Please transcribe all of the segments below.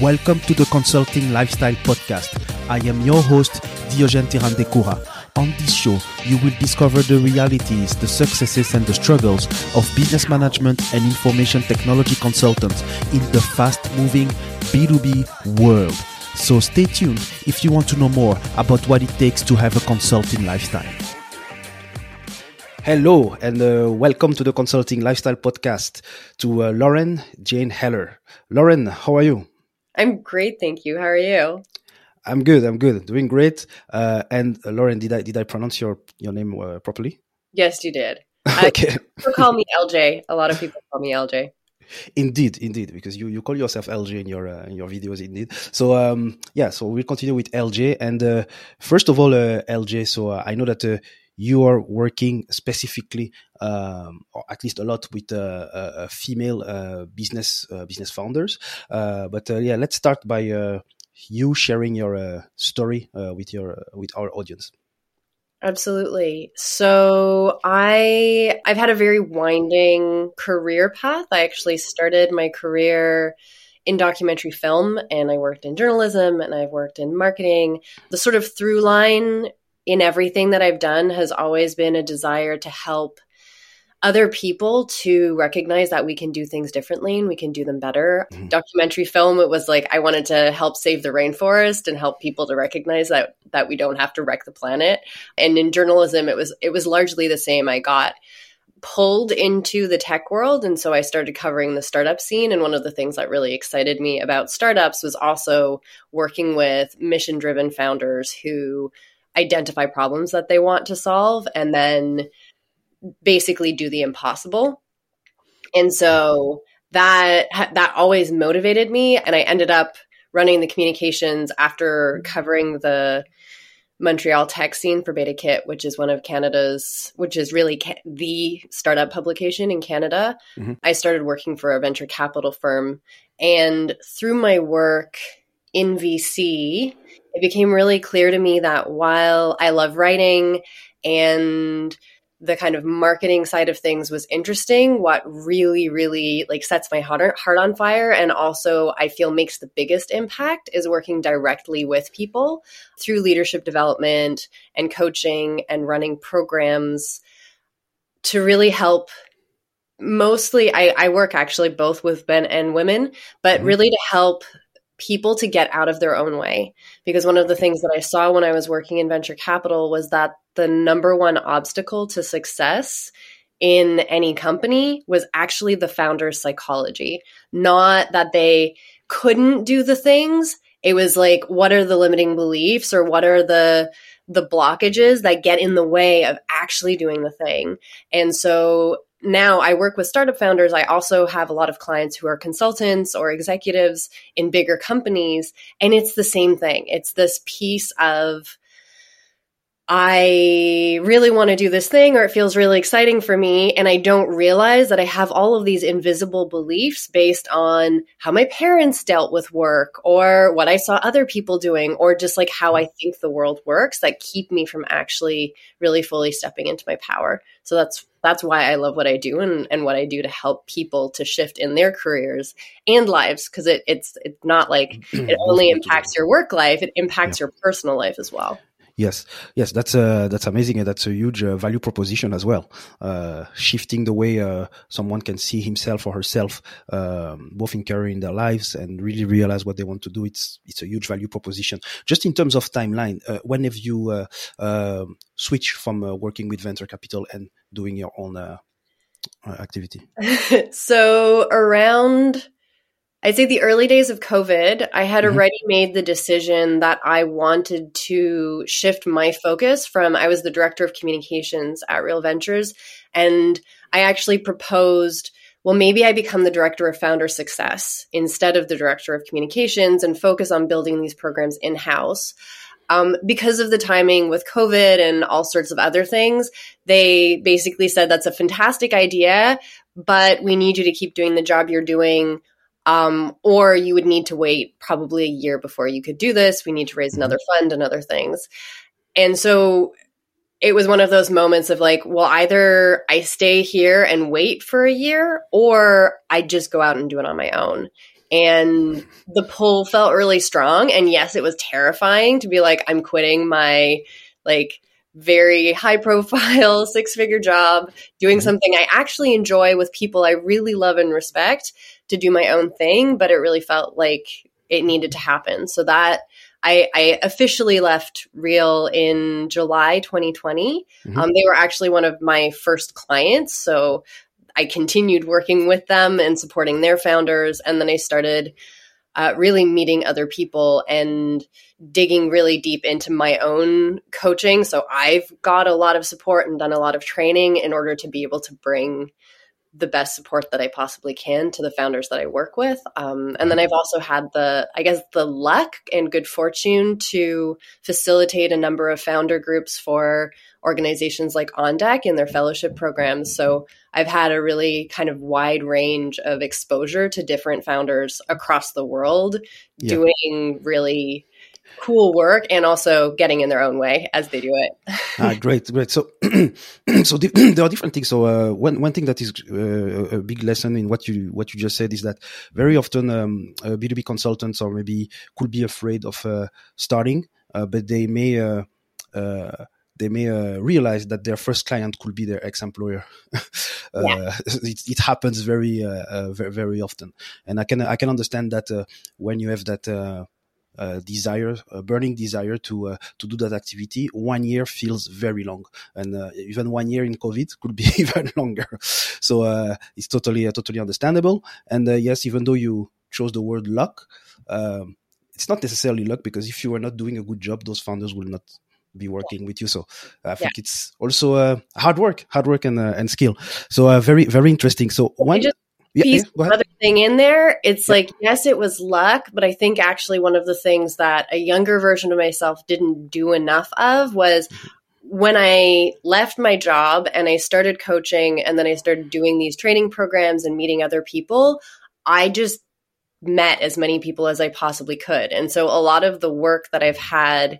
Welcome to the Consulting Lifestyle Podcast. I am your host, Diogène Ntirandekura. On this show, you will discover the realities, the successes, and the struggles of business management and information technology consultants in the fast moving B2B world. So stay tuned if you want to know more about what it takes to have a consulting lifestyle. Hello, and uh, welcome to the Consulting Lifestyle Podcast to uh, Lauren Jane Heller. Lauren, how are you? I'm great, thank you. How are you? I'm good. I'm good. Doing great. Uh, and uh, Lauren, did I did I pronounce your your name uh, properly? Yes, you did. okay. People call me LJ. A lot of people call me LJ. Indeed, indeed, because you, you call yourself LJ in your uh, in your videos, indeed. So um, yeah, so we'll continue with LJ. And uh, first of all, uh, LJ, so uh, I know that uh, you are working specifically, um, or at least a lot with uh, uh, female uh, business uh, business founders. But yeah, let's start by you sharing your story with your with our audience. Absolutely. So I I've had a very winding career path. I actually started my career in documentary film and I worked in journalism and I've worked in marketing. The sort of through line in everything that I've done has always been a desire to help other people to recognize that we can do things differently and we can do them better. Mhm. Documentary film, it was like I wanted to help save the rainforest and help people to recognize that that we don't have to wreck the planet. And in journalism, it was it was largely the same. I got pulled into the tech world and so I started covering the startup scene and one of the things that really excited me about startups was also working with mission driven founders who identify problems that they want to solve and then basically do the impossible. And so that that always motivated me and I ended up running the communications after covering the Montreal tech scene for BetaKit, which is one of Canada's, which is really ca- the startup publication in Canada. Mhm. I started working for a venture capital firm. And through my work in VC, it became really clear to me that while I love writing and the kind of marketing side of things was interesting what really really like sets my heart, heart on fire and also i feel makes the biggest impact is working directly with people through leadership development and coaching and running programs to really help mostly i, I work actually both with men and women but Mhm. really to help people to get out of their own way. Because one of the things that i saw when i was working in venture capital was that the number one obstacle to success in any company was actually the founder's psychology. Not that they couldn't do the things. It was like what are the limiting beliefs or what are the the blockages that get in the way of actually doing the thing? And so now I work with startup founders. I also have a lot of clients who are consultants or executives in bigger companies. And it's the same thing. It's this piece of, I really want to do this thing or it feels really exciting for me. And I don't realize that I have all of these invisible beliefs based on how my parents dealt with work or what I saw other people doing or just like how I think the world works that keep me from actually really fully stepping into my power. So that's that's why I love what I do and, and what I do to help people to shift in their careers and lives because it, it's it's not like it only impacts your work life, it impacts your personal life as well. Yes, yes, that's uh, that's amazing, and that's a huge uh, value proposition as well. Uh, shifting the way uh, someone can see himself or herself, um, both in career in their lives, and really realize what they want to do. It's it's a huge value proposition. Just in terms of timeline, uh, when have you uh, um switch from working with venture capital and doing your own activity? so around I'd say the early days of COVID, I had Mhm. already made the decision that I wanted to shift my focus from I was the director of communications at Real Ventures and I actually proposed well maybe I become the director of founder success instead of the director of communications and focus on building these programs in-house. Um, because of the timing with COVID and all sorts of other things, they basically said that's a fantastic idea, but we need you to keep doing the job you're doing um, or you would need to wait probably a year before you could do this. We need to raise another fund and other things. And so it was one of those moments of like, well, either I stay here and wait for a year or I just go out and do it on my own. and the pull felt really strong. And yes, it was terrifying to be like, I'm quitting my like very high profile six figure job, doing mm-hmm. something I actually enjoy with people I really love and respect to do my own thing. But it really felt like it needed to happen. So that I, I officially left Real in July 2020. Mm-hmm. Um, they were actually one of my first clients. So I continued working with them and supporting their founders. And then I started uh, really meeting other people and digging really deep into my own coaching. So I've got a lot of support and done a lot of training in order to be able to bring the best support that I possibly can to the founders that I work with. Um, and then I've also had the, I guess, the luck and good fortune to facilitate a number of founder groups for organizations like On Deck in their fellowship programs. So I've had a really kind of wide range of exposure to different founders across the world yeah. doing really cool work and also getting in their own way as they do it. ah, great, great. So, so there are different things. So, uh, one one thing that is uh, a big lesson in what you what you just said is that very often um, B two B consultants or maybe could be afraid of uh, starting, uh, but they may. Uh, uh, they may realize that their first client could be their ex-employer. yeah. it, it, happens very, very, very often, and I can I can understand that when you have that uh, desire, a burning desire to uh, to do that activity, one year feels very long, and uh, even one year in COVID could be even longer. So uh, it's totally uh, totally understandable. And uh, yes, even though you chose the word luck, um, it's not necessarily luck because if you are not doing a good job, those founders will not be working with you. So I think yeah. it's also uh, hard work, hard work and uh, and skill. So uh, very very interesting. So one just yeah, piece yeah, other thing in there. It's yeah. like, yes, it was luck, but I think actually one of the things that a younger version of myself didn't do enough of was mm-hmm. when I left my job and I started coaching and then I started doing these training programs and meeting other people, I just met as many people as I possibly could. And so a lot of the work that I've had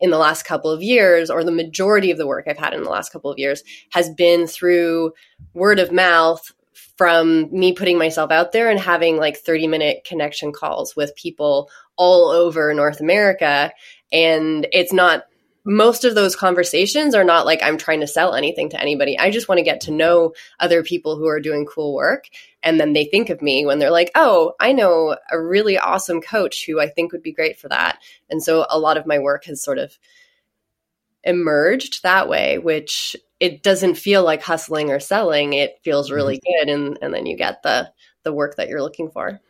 in the last couple of years, or the majority of the work I've had in the last couple of years, has been through word of mouth from me putting myself out there and having like 30 minute connection calls with people all over North America. And it's not, most of those conversations are not like I'm trying to sell anything to anybody. I just want to get to know other people who are doing cool work. And then they think of me when they're like, oh, I know a really awesome coach who I think would be great for that. And so a lot of my work has sort of emerged that way, which it doesn't feel like hustling or selling. It feels really mm-hmm. good, and and then you get the the work that you're looking for.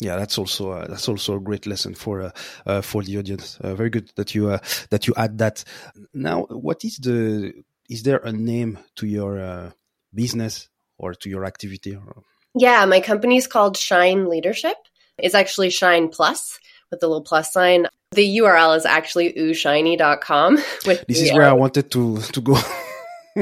Yeah, that's also uh, that's also a great lesson for uh, uh, for the audience. Uh, very good that you uh, that you add that. Now, what is the is there a name to your uh, business or to your activity? Yeah, my company is called Shine Leadership. It's actually Shine Plus with the little plus sign. The URL is actually ooohshiny.com. With this is where I wanted to to go.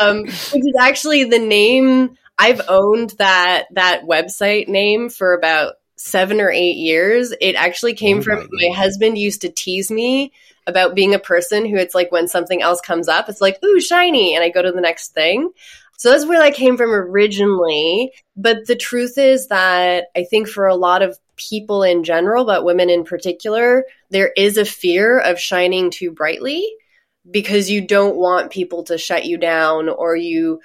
um, which is actually the name I've owned that that website name for about seven or eight years. It actually came oh from my, my husband used to tease me about being a person who it's like when something else comes up, it's like, ooh, shiny. And I go to the next thing. So that's where that came from originally. But the truth is that I think for a lot of people in general, but women in particular, there is a fear of shining too brightly because you don't want people to shut you down or you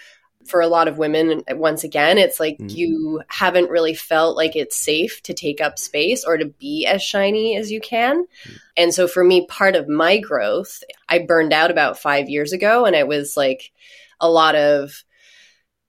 for a lot of women once again it's like mm-hmm. you haven't really felt like it's safe to take up space or to be as shiny as you can mm-hmm. and so for me part of my growth i burned out about 5 years ago and it was like a lot of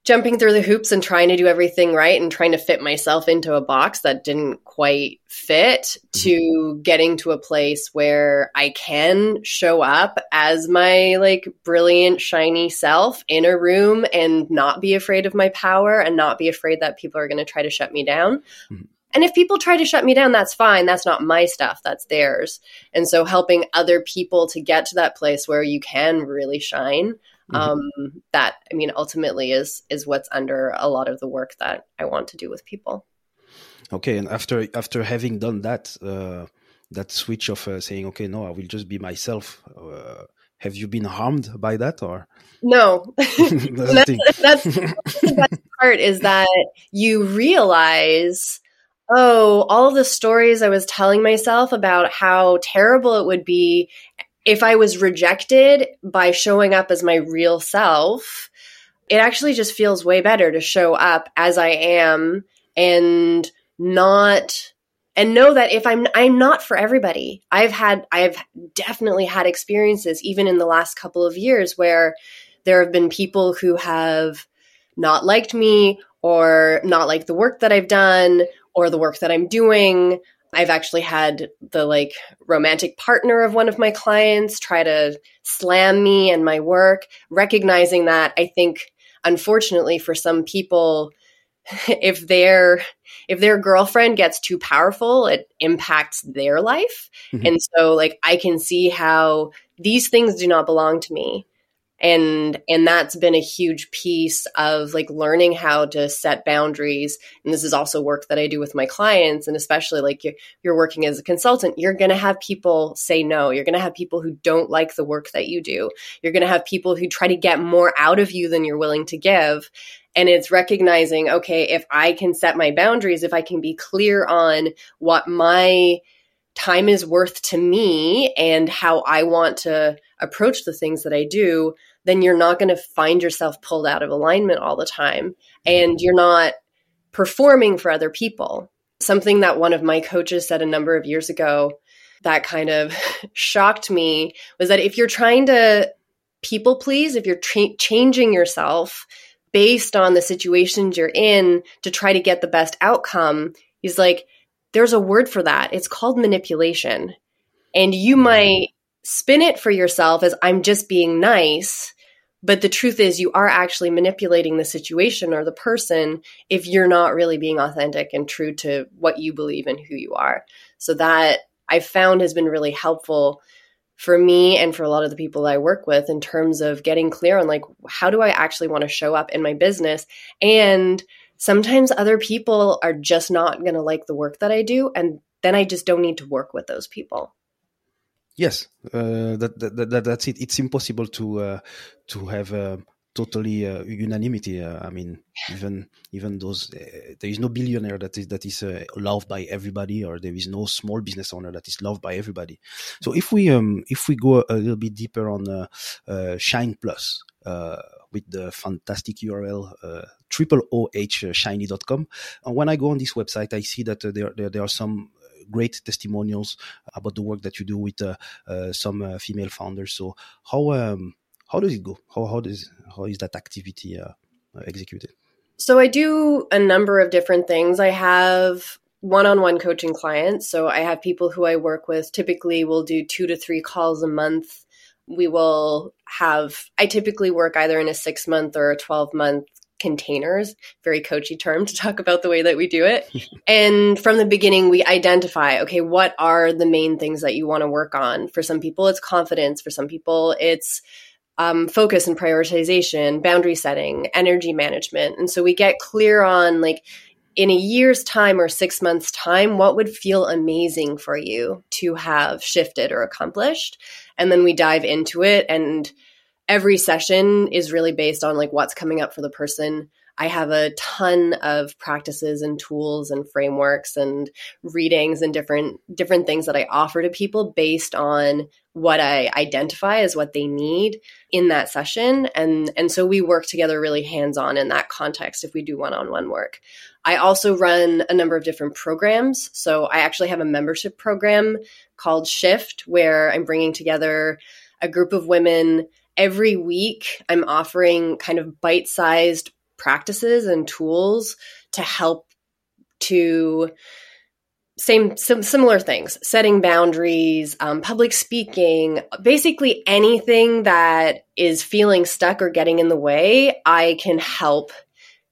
jumping through the hoops and trying to do everything right and trying to fit myself into a box that didn't quite fit mm-hmm. to getting to a place where I can show up as my like brilliant shiny self in a room and not be afraid of my power and not be afraid that people are going to try to shut me down. Mm-hmm. And if people try to shut me down, that's fine. That's not my stuff. That's theirs. And so helping other people to get to that place where you can really shine mm-hmm. um, that i mean ultimately is is what's under a lot of the work that i want to do with people. Okay and after after having done that uh, that switch of uh, saying okay no i will just be myself uh, have you been harmed by that or? No. That's, that's the best part is that you realize Oh, all the stories I was telling myself about how terrible it would be if I was rejected by showing up as my real self. It actually just feels way better to show up as I am and not and know that if I'm I'm not for everybody. I've had I've definitely had experiences even in the last couple of years where there have been people who have not liked me or not liked the work that I've done or the work that I'm doing. I've actually had the like romantic partner of one of my clients try to slam me and my work, recognizing that I think unfortunately for some people if their if their girlfriend gets too powerful, it impacts their life. Mm-hmm. And so like I can see how these things do not belong to me and and that's been a huge piece of like learning how to set boundaries. And this is also work that i do with my clients. And especially like you're, you're working as a consultant you're going to have people say no. You're going to have people who don't like the work that you do. You're going to have people who try to get more out of you than you're willing to give. And it's recognizing okay if i can set my boundaries if i can be clear on what my time is worth to me and how i want to approach the things that i do then you're not going to find yourself pulled out of alignment all the time mm-hmm. and you're not performing for other people. Something that one of my coaches said a number of years ago that kind of shocked me was that if you're trying to people please, if you're tra- changing yourself based on the situations you're in to try to get the best outcome, he's like, there's a word for that. It's called manipulation. And you mm-hmm. might spin it for yourself as I'm just being nice. But the truth is, you are actually manipulating the situation or the person if you're not really being authentic and true to what you believe and who you are. So, that I found has been really helpful for me and for a lot of the people I work with in terms of getting clear on like, how do I actually want to show up in my business? And sometimes other people are just not going to like the work that I do. And then I just don't need to work with those people. Yes, uh, that, that, that, that's it. It's impossible to uh, to have uh, totally uh, unanimity. Uh, I mean, even even those uh, there is no billionaire that is that is loved by everybody, or there is no small business owner that is loved by everybody. So if we um, if we go a little bit deeper on Shine Plus with the fantastic URL triple uh, shiny.com. And when I go on this website, I see that there, there, there are some great testimonials about the work that you do with uh, uh, some uh, female founders. So how um, how does it go? How how does how is that activity executed? So I do a number of different things. I have one-on-one coaching clients. So I have people who I work with. Typically, we'll do two to three calls a month. We will have. I typically work either in a six-month or a twelve-month containers, very coachy term to talk about the way that we do it. and from the beginning, we identify okay, what are the main things that you want to work on? For some people, it's confidence. For some people, it's um, focus and prioritization, boundary setting, energy management. And so we get clear on like, in a year's time or six months' time, what would feel amazing for you to have shifted or accomplished? And then we dive into it and every session is really based on like what's coming up for the person. I have a ton of practices and tools and frameworks and readings and different different things that I offer to people based on what I identify as what they need in that session and and so we work together really hands-on in that context if we do one-on-one work. I also run a number of different programs. So I actually have a membership program called Shift where I'm bringing together a group of women every week I'm offering kind of bite sized practices and tools to help to same some similar things setting boundaries um, public speaking basically anything that is feeling stuck or getting in the way i can help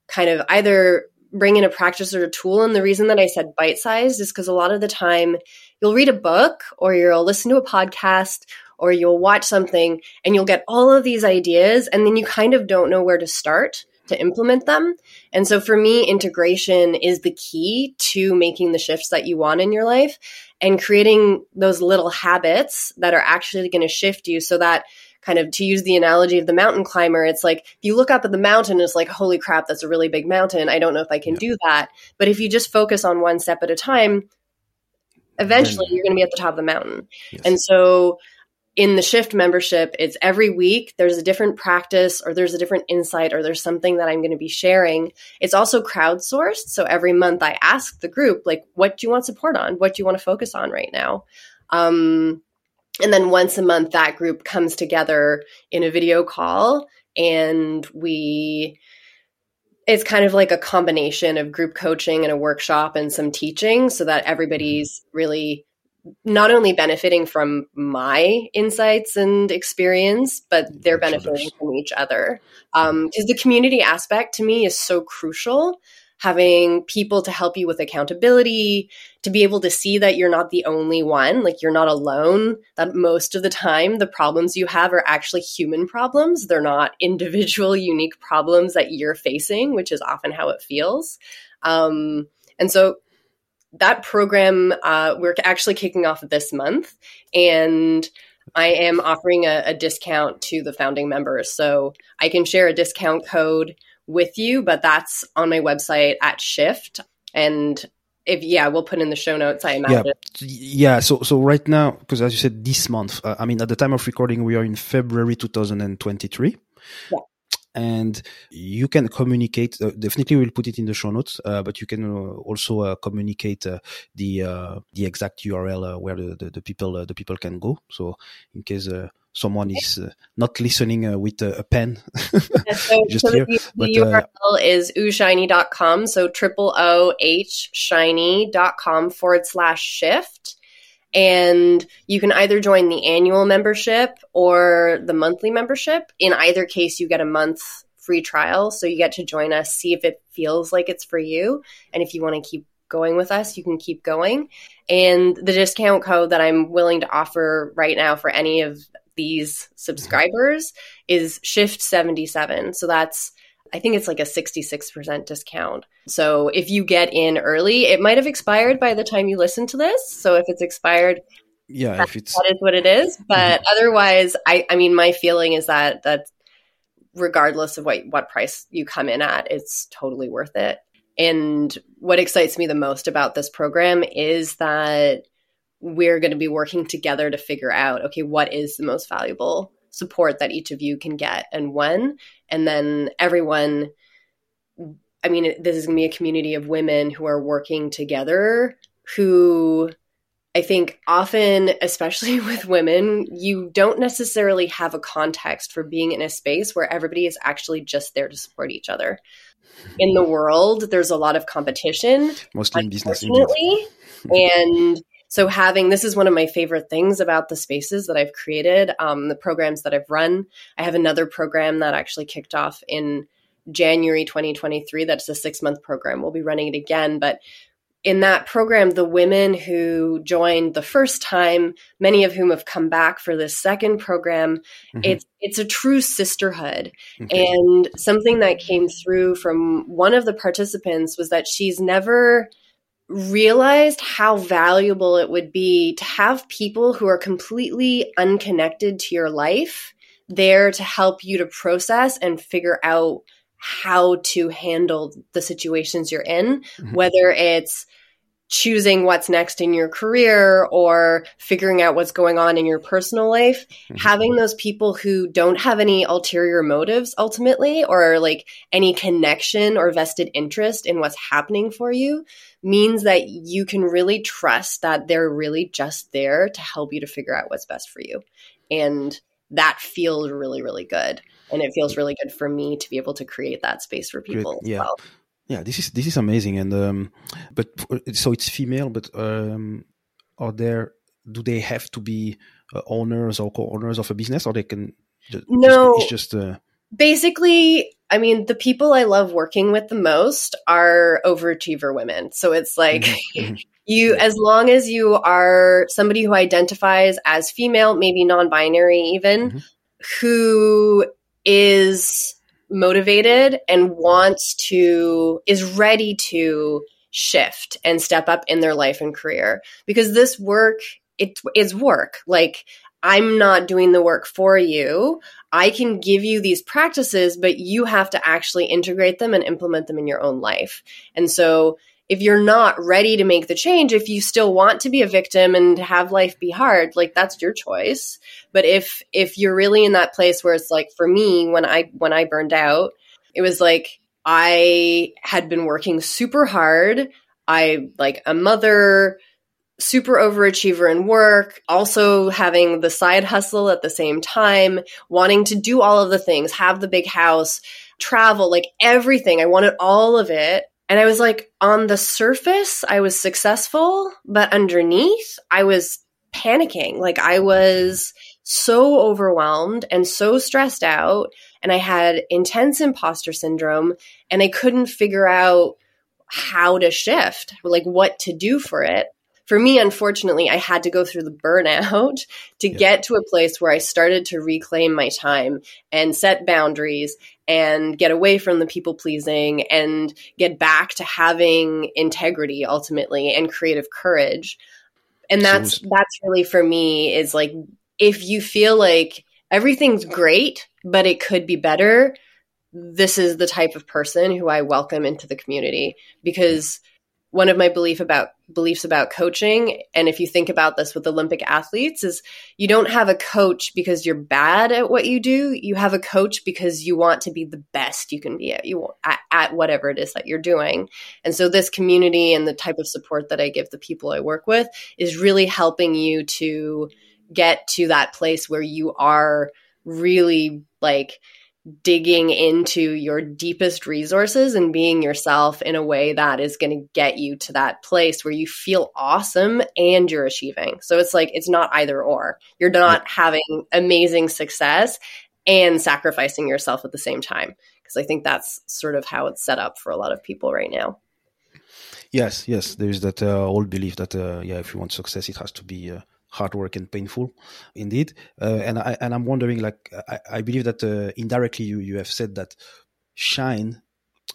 kind of either bring in a practice or a tool. And the reason that i said bite sized is because a lot of the time you'll read a book or you'll listen to a podcast or you'll watch something and you'll get all of these ideas and then you kind of don't know where to start to implement them. And so for me, integration is the key to making the shifts that you want in your life and creating those little habits that are actually going to shift you so that kind of to use the analogy of the mountain climber, it's like if you look up at the mountain, it's like, holy crap, that's a really big mountain. I don't know if I can yeah. do that. But if you just focus on one step at a time, eventually then, you're going to be at the top of the mountain. Yes. And so in the shift membership, it's every week there's a different practice or there's a different insight or there's something that I'm going to be sharing. It's also crowdsourced. So every month I ask the group, like, what do you want support on? What do you want to focus on right now? Um, and then once a month, that group comes together in a video call and we, it's kind of like a combination of group coaching and a workshop and some teaching so that everybody's really not only benefiting from my insights and experience, but they're benefiting from each other. Because um, the community aspect to me is so crucial. Having people to help you with accountability, to be able to see that you're not the only one, like you're not alone, that most of the time the problems you have are actually human problems. They're not individual, unique problems that you're facing, which is often how it feels. Um, and so that program uh, we're actually kicking off this month, and I am offering a, a, discount to the founding members. So I can share a discount code with you, but that's on my website at Shift. And if yeah, we'll put in the show notes. I imagine. Yeah, yeah. So so right now, because as you said, this month. Uh, I mean, at the time of recording, we are in February 2023. Yeah and you can communicate uh, definitely we'll put it in the show notes uh, but you can uh, also uh, communicate uh, the uh, the exact url where the, the, the people the people can go. So in case someone is not listening with a pen yeah, so, just so here the, but, the url is ooohshiny.com so triple o h shiny.com forward slash shift and you can either join the annual membership or the monthly membership. In either case, you get a month free trial. So you get to join us, see if it feels like it's for you. And if you want to keep going with us, you can keep going. And the discount code that I'm willing to offer right now for any of these subscribers is shift 77. So that's I think it's like a 66% discount. So if you get in early, it might have expired by the time you listen to this. So if it's expired, yeah, that, if it's that is what it is. But mm-hmm. otherwise, I, I mean, my feeling is that that regardless of what what price you come in at, it's totally worth it. And what excites me the most about this program is that we're going to be working together to figure out okay, what is the most valuable support that each of you can get and when. And then everyone, I mean, this is going to be a community of women who are working together who I think often, especially with women, you don't necessarily have a context for being in a space where everybody is actually just there to support each other. In the world, there's a lot of competition, mostly in business, and so having this is one of my favorite things about the spaces that I've created, um, the programs that I've run. I have another program that actually kicked off in January 2023. That's a six month program. We'll be running it again, but in that program, the women who joined the first time, many of whom have come back for this second program, mm-hmm. it's it's a true sisterhood. Okay. And something that came through from one of the participants was that she's never realized how valuable it would be to have people who are completely unconnected to your life there to help you to process and figure out how to handle the situations you're in, mm-hmm. whether it's choosing what's next in your career or figuring out what's going on in your personal life, mm-hmm. having those people who don't have any ulterior motives ultimately or like any connection or vested interest in what's happening for you means that you can really trust that they're really just there to help you to figure out what's best for you. And that feels really, really good. And it feels really good for me to be able to create that space for people yeah. Well. Yeah, this is this is amazing, and um, but so it's female, but um, are there? Do they have to be uh, owners or co-owners of a business, or they can? Just, no, it's just uh, basically. I mean, the people I love working with the most are overachiever women. So it's like mm-hmm. mm-hmm. you, as long as you are somebody who identifies as female, maybe non-binary, even mm-hmm. who is motivated and wants to, is ready to shift and step up in their life and career because this work, it is work. Like, I'm not doing the work for you. I can give you these practices, but you have to actually integrate them and implement them in your own life. And so if you're not ready to make the change, if you still want to be a victim and have life be hard, like that's your choice. But if if you're really in that place where it's like for me when I when I burned out, it was like I had been working super hard. I like a mother, super overachiever in work, also having the side hustle at the same time, wanting to do all of the things, have the big house, travel, like everything. I wanted all of it. And I was like, on the surface, I was successful, but underneath, I was panicking. Like, I was so overwhelmed and so stressed out. And I had intense imposter syndrome, and I couldn't figure out how to shift, like what to do for it. For me, unfortunately, I had to go through the burnout to yeah. get to a place where I started to reclaim my time and set boundaries and get away from the people pleasing and get back to having integrity ultimately and creative courage. And that's so, that's really for me is like if you feel like everything's great but it could be better, this is the type of person who I welcome into the community because one of my belief about beliefs about coaching and if you think about this with olympic athletes is you don't have a coach because you're bad at what you do. You have a coach because you want to be the best you can be at you at, at whatever it is that you're doing. And so this community and the type of support that i give the people i work with is really helping you to get to that place where you are really like digging into your deepest resources and being yourself in a way that is going to get you to that place where you feel awesome and you're achieving. So it's like it's not either or. You're not having amazing success and sacrificing yourself at the same time because I think that's sort of how it's set up for a lot of people right now. Yes, yes, there's that uh, old belief that uh, yeah, if you want success, it has to be uh, hard work and painful indeed. Uh, and i and i'm wondering like i, I believe that uh, indirectly you you have said that shine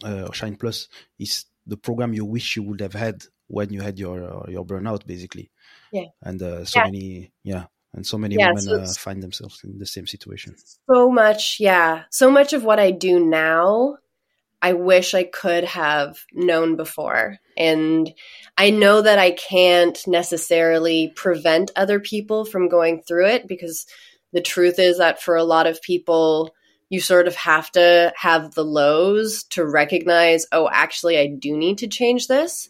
uh, or shine plus is the program you wish you would have had when you had your your burnout basically. Yeah. And uh, so yeah. many yeah and so many yeah, women so uh, find themselves in the same situation. So much yeah. So much of what i do now I wish I could have known before. And I know that I can't necessarily prevent other people from going through it because the truth is that for a lot of people, you sort of have to have the lows to recognize, oh, actually, I do need to change this.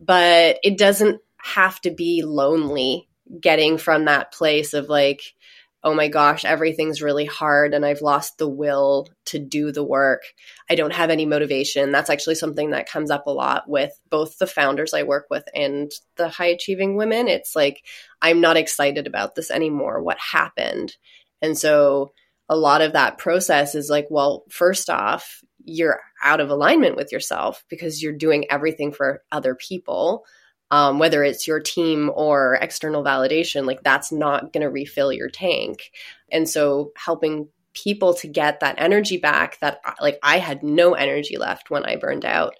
But it doesn't have to be lonely getting from that place of like, oh my gosh, everything's really hard and I've lost the will to do the work. I don't have any motivation. That's actually something that comes up a lot with both the founders I work with and the high achieving women. It's like, I'm not excited about this anymore. What happened? And so a lot of that process is like, well, first off, you're out of alignment with yourself because you're doing everything for other people um, whether it's your team or external validation, like that's not going to refill your tank. And so helping people to get that energy back that like I had no energy left when I burned out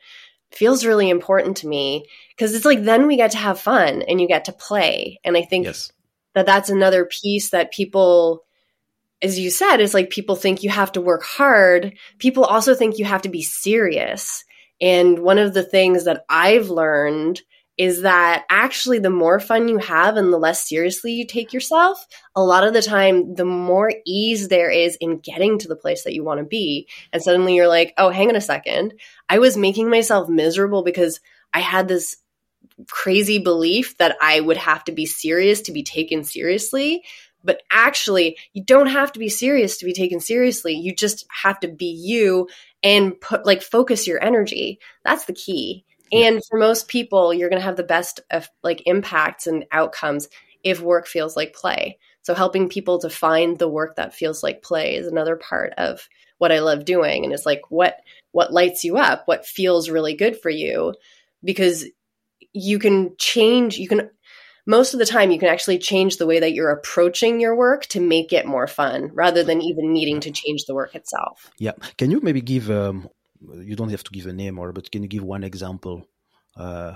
feels really important to me because it's like then we get to have fun and you get to play. And I think yes. that that's another piece that people as you said is like people think you have to work hard. People also think you have to be serious. And one of the things that I've learned is that actually the more fun you have and the less seriously you take yourself, a lot of the time, the more ease there is in getting to the place that you want to be. And suddenly you're like, oh, hang on a second. I was making myself miserable because I had this crazy belief that I would have to be serious to be taken seriously. But actually, you don't have to be serious to be taken seriously. You just have to be you and put like focus your energy. That's the key. And for most people, you're going to have the best of like impacts and outcomes if work feels like play. So helping people to find the work that feels like play is another part of what I love doing and it's like what what lights you up, what feels really good for you because you can change you can most of the time you can actually change the way that you're approaching your work to make it more fun rather than even needing to change the work itself. Yeah. Can you maybe give um, you don't have to give a name or but can you give one example uh,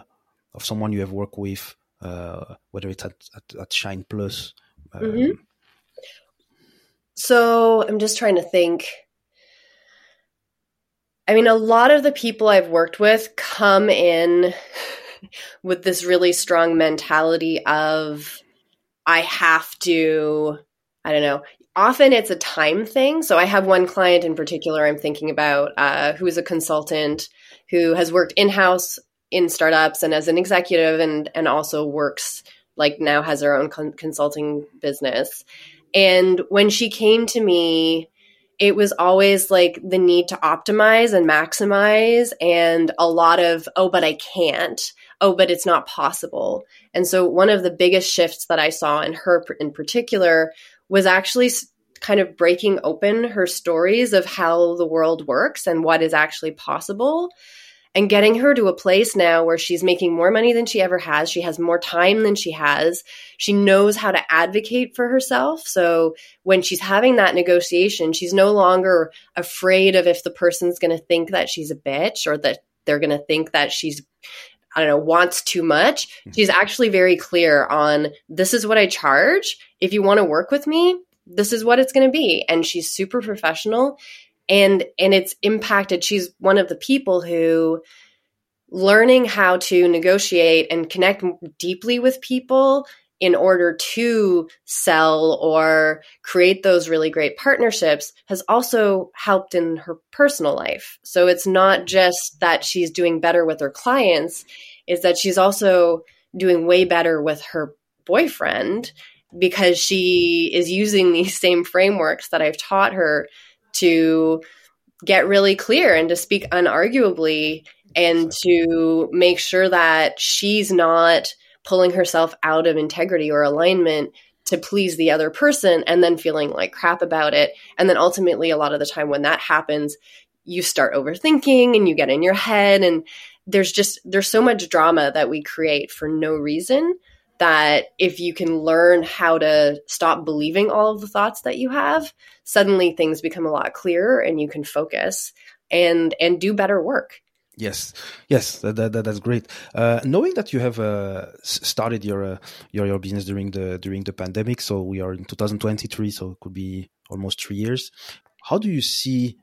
of someone you have worked with uh, whether it's at, at, at shine plus um, mm-hmm. So I'm just trying to think. I mean, a lot of the people I've worked with come in with this really strong mentality of, I have to, I don't know. Often it's a time thing. So I have one client in particular I'm thinking about uh, who is a consultant who has worked in house in startups and as an executive and, and also works like now has her own con- consulting business. And when she came to me, it was always like the need to optimize and maximize and a lot of, oh, but I can't. Oh, but it's not possible. And so one of the biggest shifts that I saw in her in particular was actually kind of breaking open her stories of how the world works and what is actually possible and getting her to a place now where she's making more money than she ever has. She has more time than she has. She knows how to advocate for herself. So when she's having that negotiation, she's no longer afraid of if the person's going to think that she's a bitch or that they're going to think that she's I don't know, wants too much. Hmm. She's actually very clear on this is what I charge. If you want to work with me, this is what it's going to be. And she's super professional and and it's impacted she's one of the people who learning how to negotiate and connect deeply with people in order to sell or create those really great partnerships has also helped in her personal life. So it's not just that she's doing better with her clients, is that she's also doing way better with her boyfriend because she is using these same frameworks that I've taught her to get really clear and to speak unarguably and to make sure that she's not pulling herself out of integrity or alignment to please the other person and then feeling like crap about it. And then ultimately, a lot of the time when that happens, you start overthinking and you get in your head and there's just there's so much drama that we create for no reason that if you can learn how to stop believing all of the thoughts that you have, suddenly things become a lot clearer and you can focus and and do better work. Yes, yes, that, that, that's great. Uh, knowing that you have uh, started your, uh, your your business during the during the pandemic, so we are in 2023, so it could be almost three years. How do you see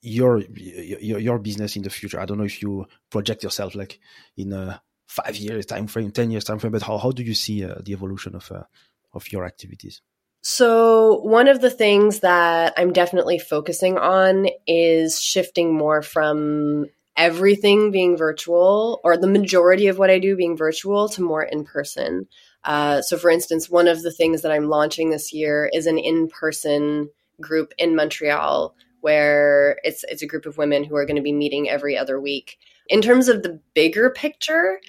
your your, your business in the future? I don't know if you project yourself like in a five years time frame, ten years time frame, but how how do you see uh, the evolution of uh, of your activities? So, one of the things that I'm definitely focusing on is shifting more from everything being virtual or the majority of what I do being virtual to more in person. Uh, so, for instance, one of the things that I'm launching this year is an in person group in Montreal where it's it's a group of women who are going to be meeting every other week. In terms of the bigger picture,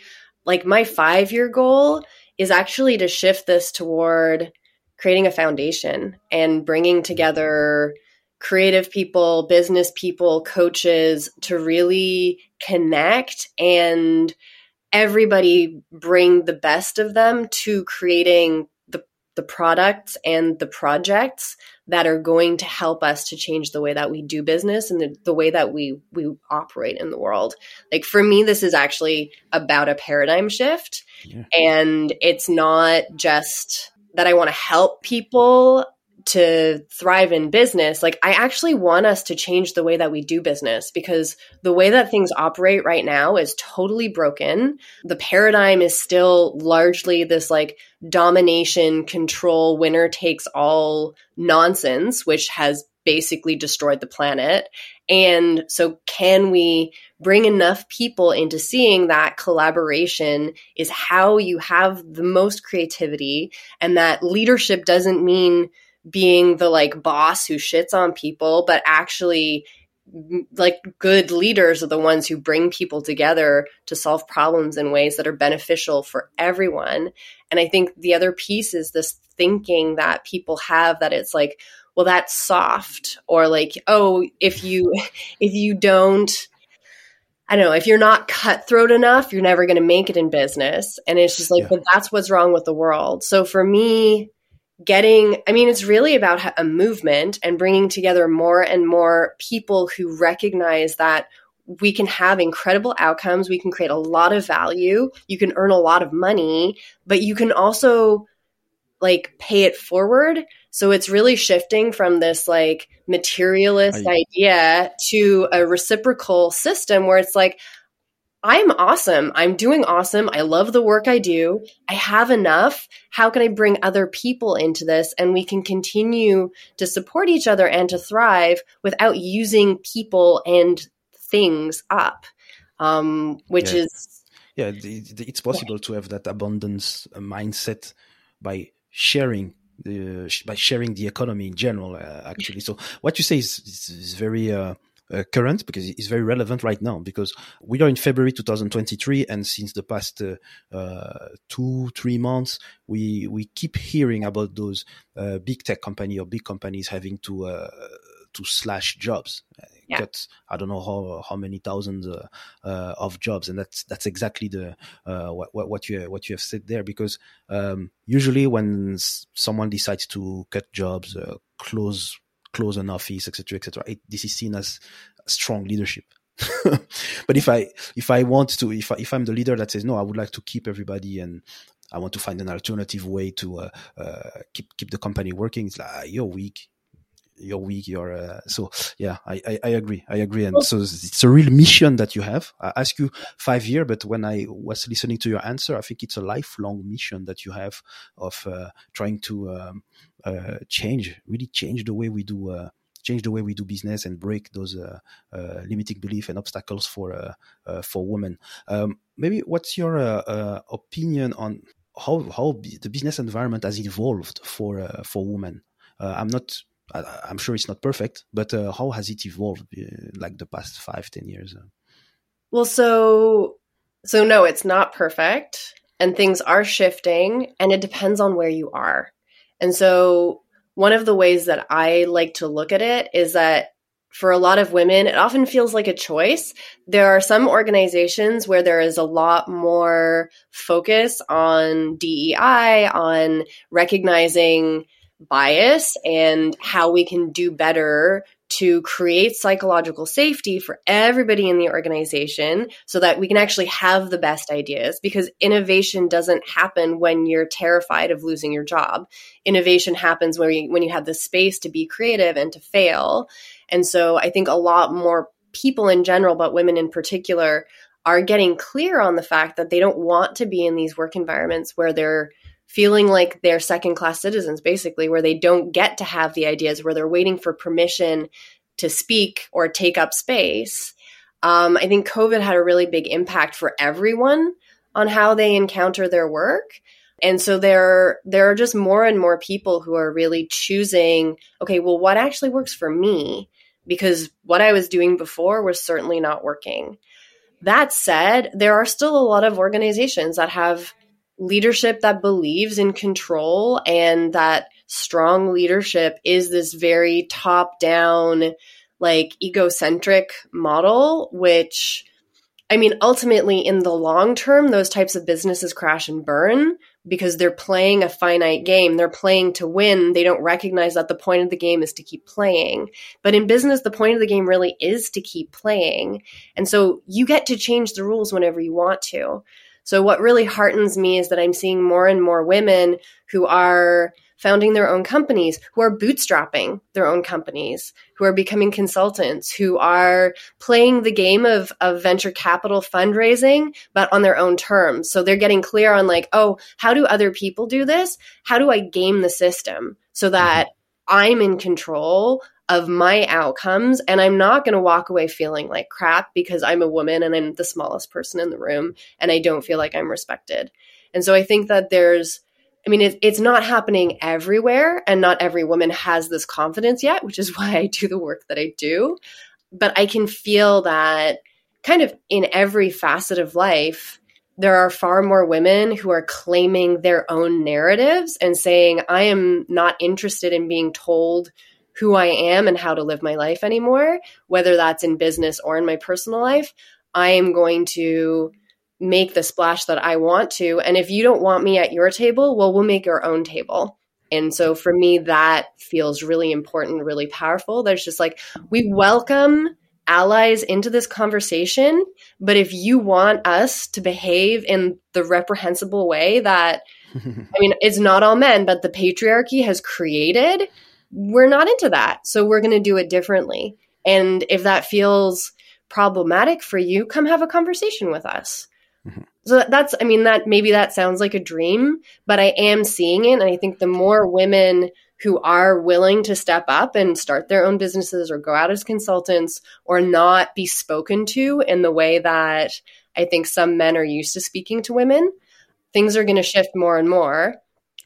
like my 5-year goal is actually to shift this toward creating a foundation and bringing together creative people, business people, coaches to really connect and everybody bring the best of them to creating the, the products and the projects that are going to help us to change the way that we do business and the, the way that we we operate in the world. Like for me, this is actually about a paradigm shift. Yeah. And it's not just that I want to help people to thrive in business, like I actually want us to change the way that we do business because the way that things operate right now is totally broken. The paradigm is still largely this like domination, control, winner takes all nonsense, which has basically destroyed the planet. And so, can we bring enough people into seeing that collaboration is how you have the most creativity and that leadership doesn't mean being the like boss who shits on people, but actually like good leaders are the ones who bring people together to solve problems in ways that are beneficial for everyone. And I think the other piece is this thinking that people have that it's like, well that's soft or like oh if you if you don't I don't know, if you're not cutthroat enough, you're never going to make it in business. And it's just like, yeah. but that's what's wrong with the world. So for me, getting, I mean, it's really about a movement and bringing together more and more people who recognize that we can have incredible outcomes. We can create a lot of value. You can earn a lot of money, but you can also like pay it forward So it's really shifting from this like materialist I, idea to a reciprocal system where it's like, I'm awesome. I'm doing awesome. I love the work I do. I have enough. How can I bring other people into this? And we can continue to support each other and to thrive without using people and things up, um, which yeah. is. Yeah, it's possible yeah. to have that abundance uh, mindset by sharing the by sharing the economy in general. Uh, actually, so what you say is, is, is very. Uh, uh, current because it's very relevant right now because we are in February 2023 and since the past uh, uh, two three months we we keep hearing about those uh, big tech company or big companies having to uh, to slash jobs yeah. cut I don't know how how many thousands uh, of jobs and that's that's exactly the what, what you what you have said there because um, usually when someone decides to cut jobs close close an office, etc., etc. This is seen as strong leadership. but if I if I want to if I, if I'm the leader that says no, I would like to keep everybody and I want to find an alternative way to uh, uh, keep keep the company working. It's like ah, you're weak, you're weak. You're uh, so yeah. I, I, I agree. I agree. And so it's a real mission that you have. I ask you five year, but when I was listening to your answer, I think it's a lifelong mission that you have of uh, trying to um, uh, change, really change the way we do uh, change the way we do business and break those uh, uh, limiting belief and obstacles for uh, for women. Um, maybe what's your opinion on how how the business environment has evolved for for women? I'm not. I'm sure it's not perfect, but uh, how has it evolved uh, like the past five, ten years? Well, so so no, it's not perfect and things are shifting and it depends on where you are. And so, one of the ways that I like to look at it is that for a lot of women, it often feels like a choice. There are some organizations where there is a lot more focus on DEI, on recognizing bias and how we can do better to create psychological safety for everybody in the organization so that we can actually have the best ideas because innovation doesn't happen when you're terrified of losing your job. Innovation happens when you, when you have the space to be creative and to fail. And so I think a lot more people in general, but women in particular, are getting clear on the fact that they don't want to be in these work environments where they're feeling like they're second class citizens, basically, where they don't get to have the ideas, where they're waiting for permission to speak or take up space. Um, I think COVID had a really big impact for everyone on how they encounter their work. And so there, there are just more and more people who are really choosing, okay, well, what actually works for me? Because what I was doing before was certainly not working. That said, there are still a lot of organizations that have leadership that believes in control and that strong leadership is this very top down, like egocentric model, which I mean, ultimately, in the long term, those types of businesses crash and burn because they're playing a finite game. They're playing to win. They don't recognize that the point of the game is to keep playing. But in business, the point of the game really is to keep playing. And so you get to change the rules whenever you want to. So, what really heartens me is that I'm seeing more and more women who are founding their own companies, who are bootstrapping their own companies, who are becoming consultants, who are playing the game of, of venture capital fundraising, but on their own terms. So they're getting clear on, like, oh, how do other people do this? How do I game the system so mm-hmm. that I'm in control of my outcomes and I'm not going to walk away feeling like crap because I'm a woman and I'm the smallest person in the room and I don't feel like I'm respected. And so I think that there's I mean, it, it's not happening everywhere, and not every woman has this confidence yet, which is why I do the work that I do. But I can feel that kind of in every facet of life, there are far more women who are claiming their own narratives and saying, I am not interested in being told who I am and how to live my life anymore, whether that's in business or in my personal life. I am going to make the splash that I want to. And if you don't want me at your table, well, we'll make our own table. And so for me, that feels really important, really powerful. There's just like, we welcome allies into this conversation. But if you want us to behave in the reprehensible way that, I mean, it's not all men, but the patriarchy has created, we're not into that. So we're going to do it differently. And if that feels problematic for you, come have a conversation with us. Mm-hmm. So that's, I mean, that maybe that sounds like a dream, but I am seeing it. And I think the more women who are willing to step up and start their own businesses or go out as consultants or not be spoken to in the way that I think some men are used to speaking to women, things are going to shift more and more.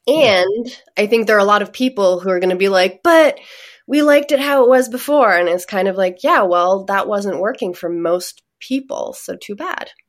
And I think there are a lot of people who are going to be like, but we liked it how it was before. And it's kind of like, yeah, well, that wasn't working for most people so too bad.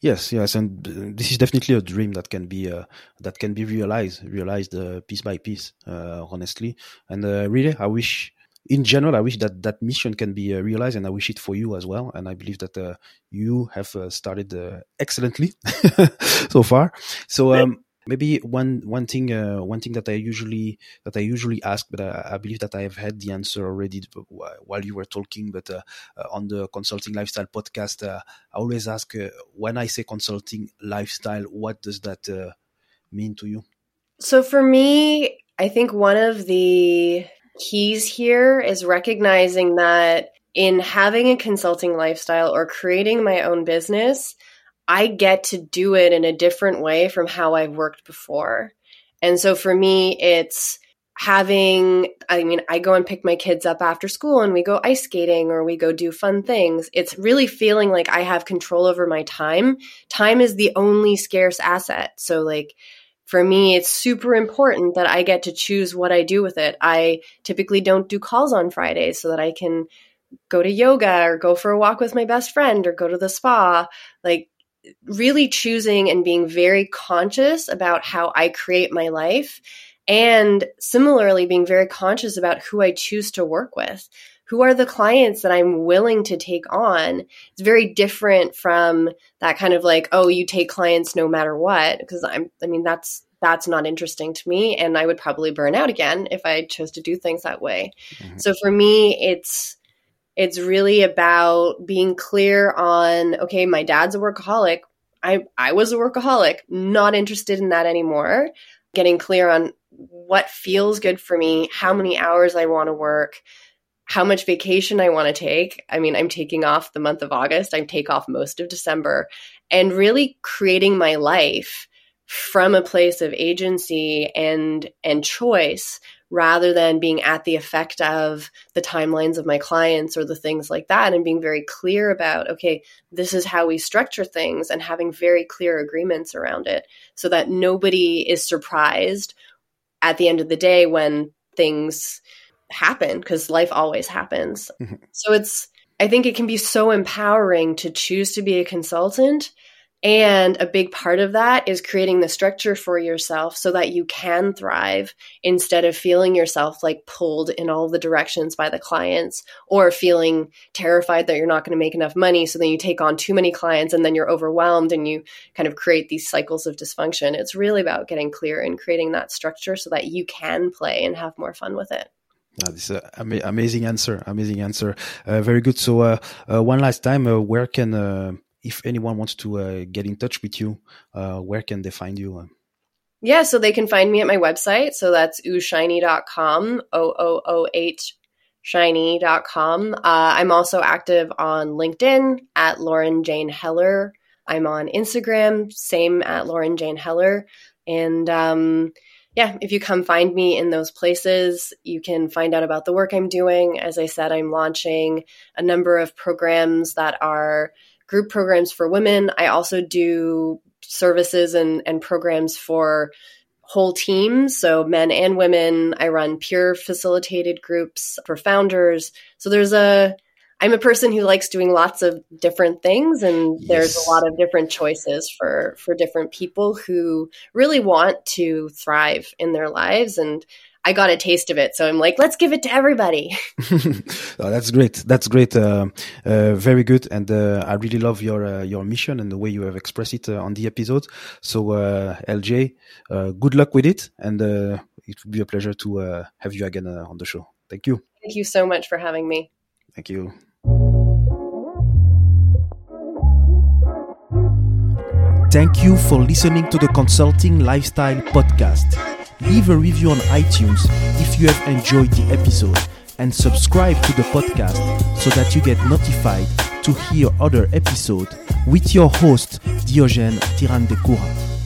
Yes yes and this is definitely a dream that can be uh, that can be realized realized uh, piece by piece uh, honestly. And uh, really i wish in general i wish that that mission can be uh, realized and i wish it for you as well. And i believe that uh, you have started excellently so far. So um, maybe one one thing uh, one thing that I usually that I usually ask, but I, I, believe that I have had the answer already while you were talking. But uh, uh, on the consulting lifestyle podcast, uh, I always ask uh, when I say consulting lifestyle, what does that mean to you? So for me, I think one of the keys here is recognizing that in having a consulting lifestyle or creating my own business I get to do it in a different way from how I've worked before. And so for me, it's having, I mean, I go and pick my kids up after school and we go ice skating or we go do fun things. It's really feeling like I have control over my time. Time is the only scarce asset. So, like, for me, it's super important that I get to choose what I do with it. I typically don't do calls on Fridays so that I can go to yoga or go for a walk with my best friend or go to the spa. Like, really choosing and being very conscious about how I create my life. And similarly, being very conscious about who I choose to work with. Who are the clients that I'm willing to take on? It's very different from that kind of like, oh, you take clients no matter what. Because I'm, I mean, that's that's not interesting to me and i would probably burn out again if i chose to do things that way mm-hmm. so for me it's it's really about being clear on okay, my dad's a workaholic. I I was a workaholic, not interested in that anymore. Getting clear on what feels good for me, how many hours I want to work, how much vacation I want to take. I mean, I'm taking off the month of August, I take off most of December, and really creating my life from a place of agency and and choice rather than being at the effect of the timelines of my clients or the things like that and being very clear about okay this is how we structure things and having very clear agreements around it so that nobody is surprised at the end of the day when things happen because life always happens mm-hmm. so it's i think it can be so empowering to choose to be a consultant and a big part of that is creating the structure for yourself so that you can thrive instead of feeling yourself like pulled in all the directions by the clients or feeling terrified that you're not going to make enough money. So then you take on too many clients and then you're overwhelmed and you kind of create these cycles of dysfunction. It's really about getting clear and creating that structure so that you can play and have more fun with it. Uh, this is amazing answer. Amazing answer. Uh, very good. So, uh, uh one last time, uh, where can uh, if anyone wants to uh, get in touch with you, uh, where can they find you? Yeah, so they can find me at my website. So that's ooohshiny.com, O O O H shiny.com. Uh, I'm also active on LinkedIn at Lauren Jane Heller. I'm on Instagram, same at Lauren Jane Heller. And um, yeah, if you come find me in those places, you can find out about the work I'm doing. As I said, I'm launching a number of programs that are group programs for women. I also do services and, and programs for whole teams, so men and women. I run peer facilitated groups for founders. So there's a I'm a person who likes doing lots of different things and yes. there's a lot of different choices for for different people who really want to thrive in their lives and I got a taste of it. So I'm like, let's give it to everybody. oh, that's great. That's great. Uh, uh, very good. And uh, I really love your uh, your mission and the way you have expressed it uh, on the episode. So uh, LJ, good luck with it, and it would be a pleasure to have you again on the show. Thank you. Thank you so much for having me. Thank you. Thank you for listening to the Consulting Lifestyle Podcast. Leave a review on iTunes if you have enjoyed the episode and subscribe to the podcast so that you get notified to hear other episodes with your host Diogene Ntirandekura.